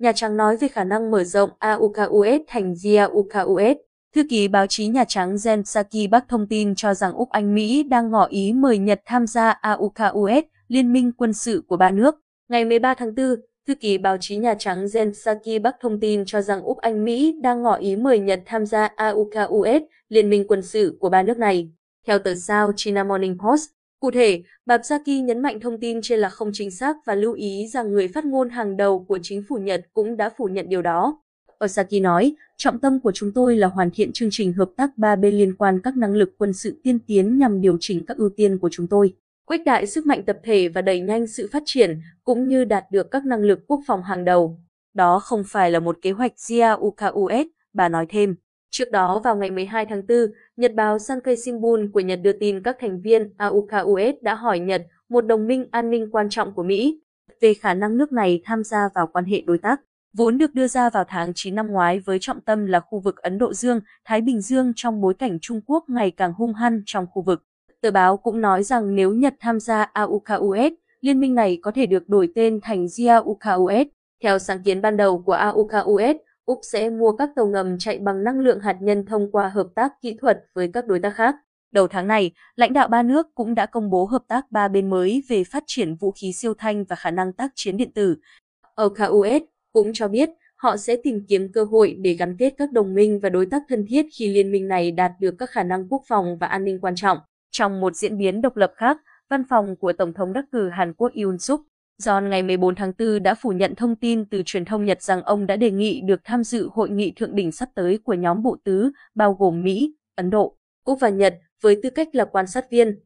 Nhà Trắng nói về khả năng mở rộng AUKUS thành GAUKUS. Thư ký báo chí Nhà Trắng Jen Psaki Bắc thông tin cho rằng Úc Anh Mỹ đang ngỏ ý mời Nhật tham gia AUKUS, liên minh quân sự của ba nước. Ngày 13 tháng 4, thư ký báo chí Nhà Trắng Jen Psaki Bắc thông tin cho rằng Úc Anh Mỹ đang ngỏ ý mời Nhật tham gia AUKUS, liên minh quân sự của ba nước này. Theo tờ Sao China Morning Post, Cụ thể, bà Psaki nhấn mạnh thông tin trên là không chính xác và lưu ý rằng người phát ngôn hàng đầu của chính phủ Nhật cũng đã phủ nhận điều đó. Osaki nói, trọng tâm của chúng tôi là hoàn thiện chương trình hợp tác ba bên liên quan các năng lực quân sự tiên tiến nhằm điều chỉnh các ưu tiên của chúng tôi, khuếch đại sức mạnh tập thể và đẩy nhanh sự phát triển, cũng như đạt được các năng lực quốc phòng hàng đầu. Đó không phải là một kế hoạch GAUKUS, bà nói thêm. Trước đó vào ngày 12 tháng 4, Nhật báo Sankei Shimbun của Nhật đưa tin các thành viên AUKUS đã hỏi Nhật, một đồng minh an ninh quan trọng của Mỹ, về khả năng nước này tham gia vào quan hệ đối tác, vốn được đưa ra vào tháng 9 năm ngoái với trọng tâm là khu vực Ấn Độ Dương, Thái Bình Dương trong bối cảnh Trung Quốc ngày càng hung hăng trong khu vực. Tờ báo cũng nói rằng nếu Nhật tham gia AUKUS, liên minh này có thể được đổi tên thành GIAUKUS. Theo sáng kiến ban đầu của AUKUS, Úc sẽ mua các tàu ngầm chạy bằng năng lượng hạt nhân thông qua hợp tác kỹ thuật với các đối tác khác. Đầu tháng này, lãnh đạo ba nước cũng đã công bố hợp tác ba bên mới về phát triển vũ khí siêu thanh và khả năng tác chiến điện tử. OKUS cũng cho biết họ sẽ tìm kiếm cơ hội để gắn kết các đồng minh và đối tác thân thiết khi liên minh này đạt được các khả năng quốc phòng và an ninh quan trọng. Trong một diễn biến độc lập khác, văn phòng của Tổng thống đắc cử Hàn Quốc Yoon Suk John ngày 14 tháng 4 đã phủ nhận thông tin từ truyền thông Nhật rằng ông đã đề nghị được tham dự hội nghị thượng đỉnh sắp tới của nhóm bộ tứ, bao gồm Mỹ, Ấn Độ, Úc và Nhật, với tư cách là quan sát viên.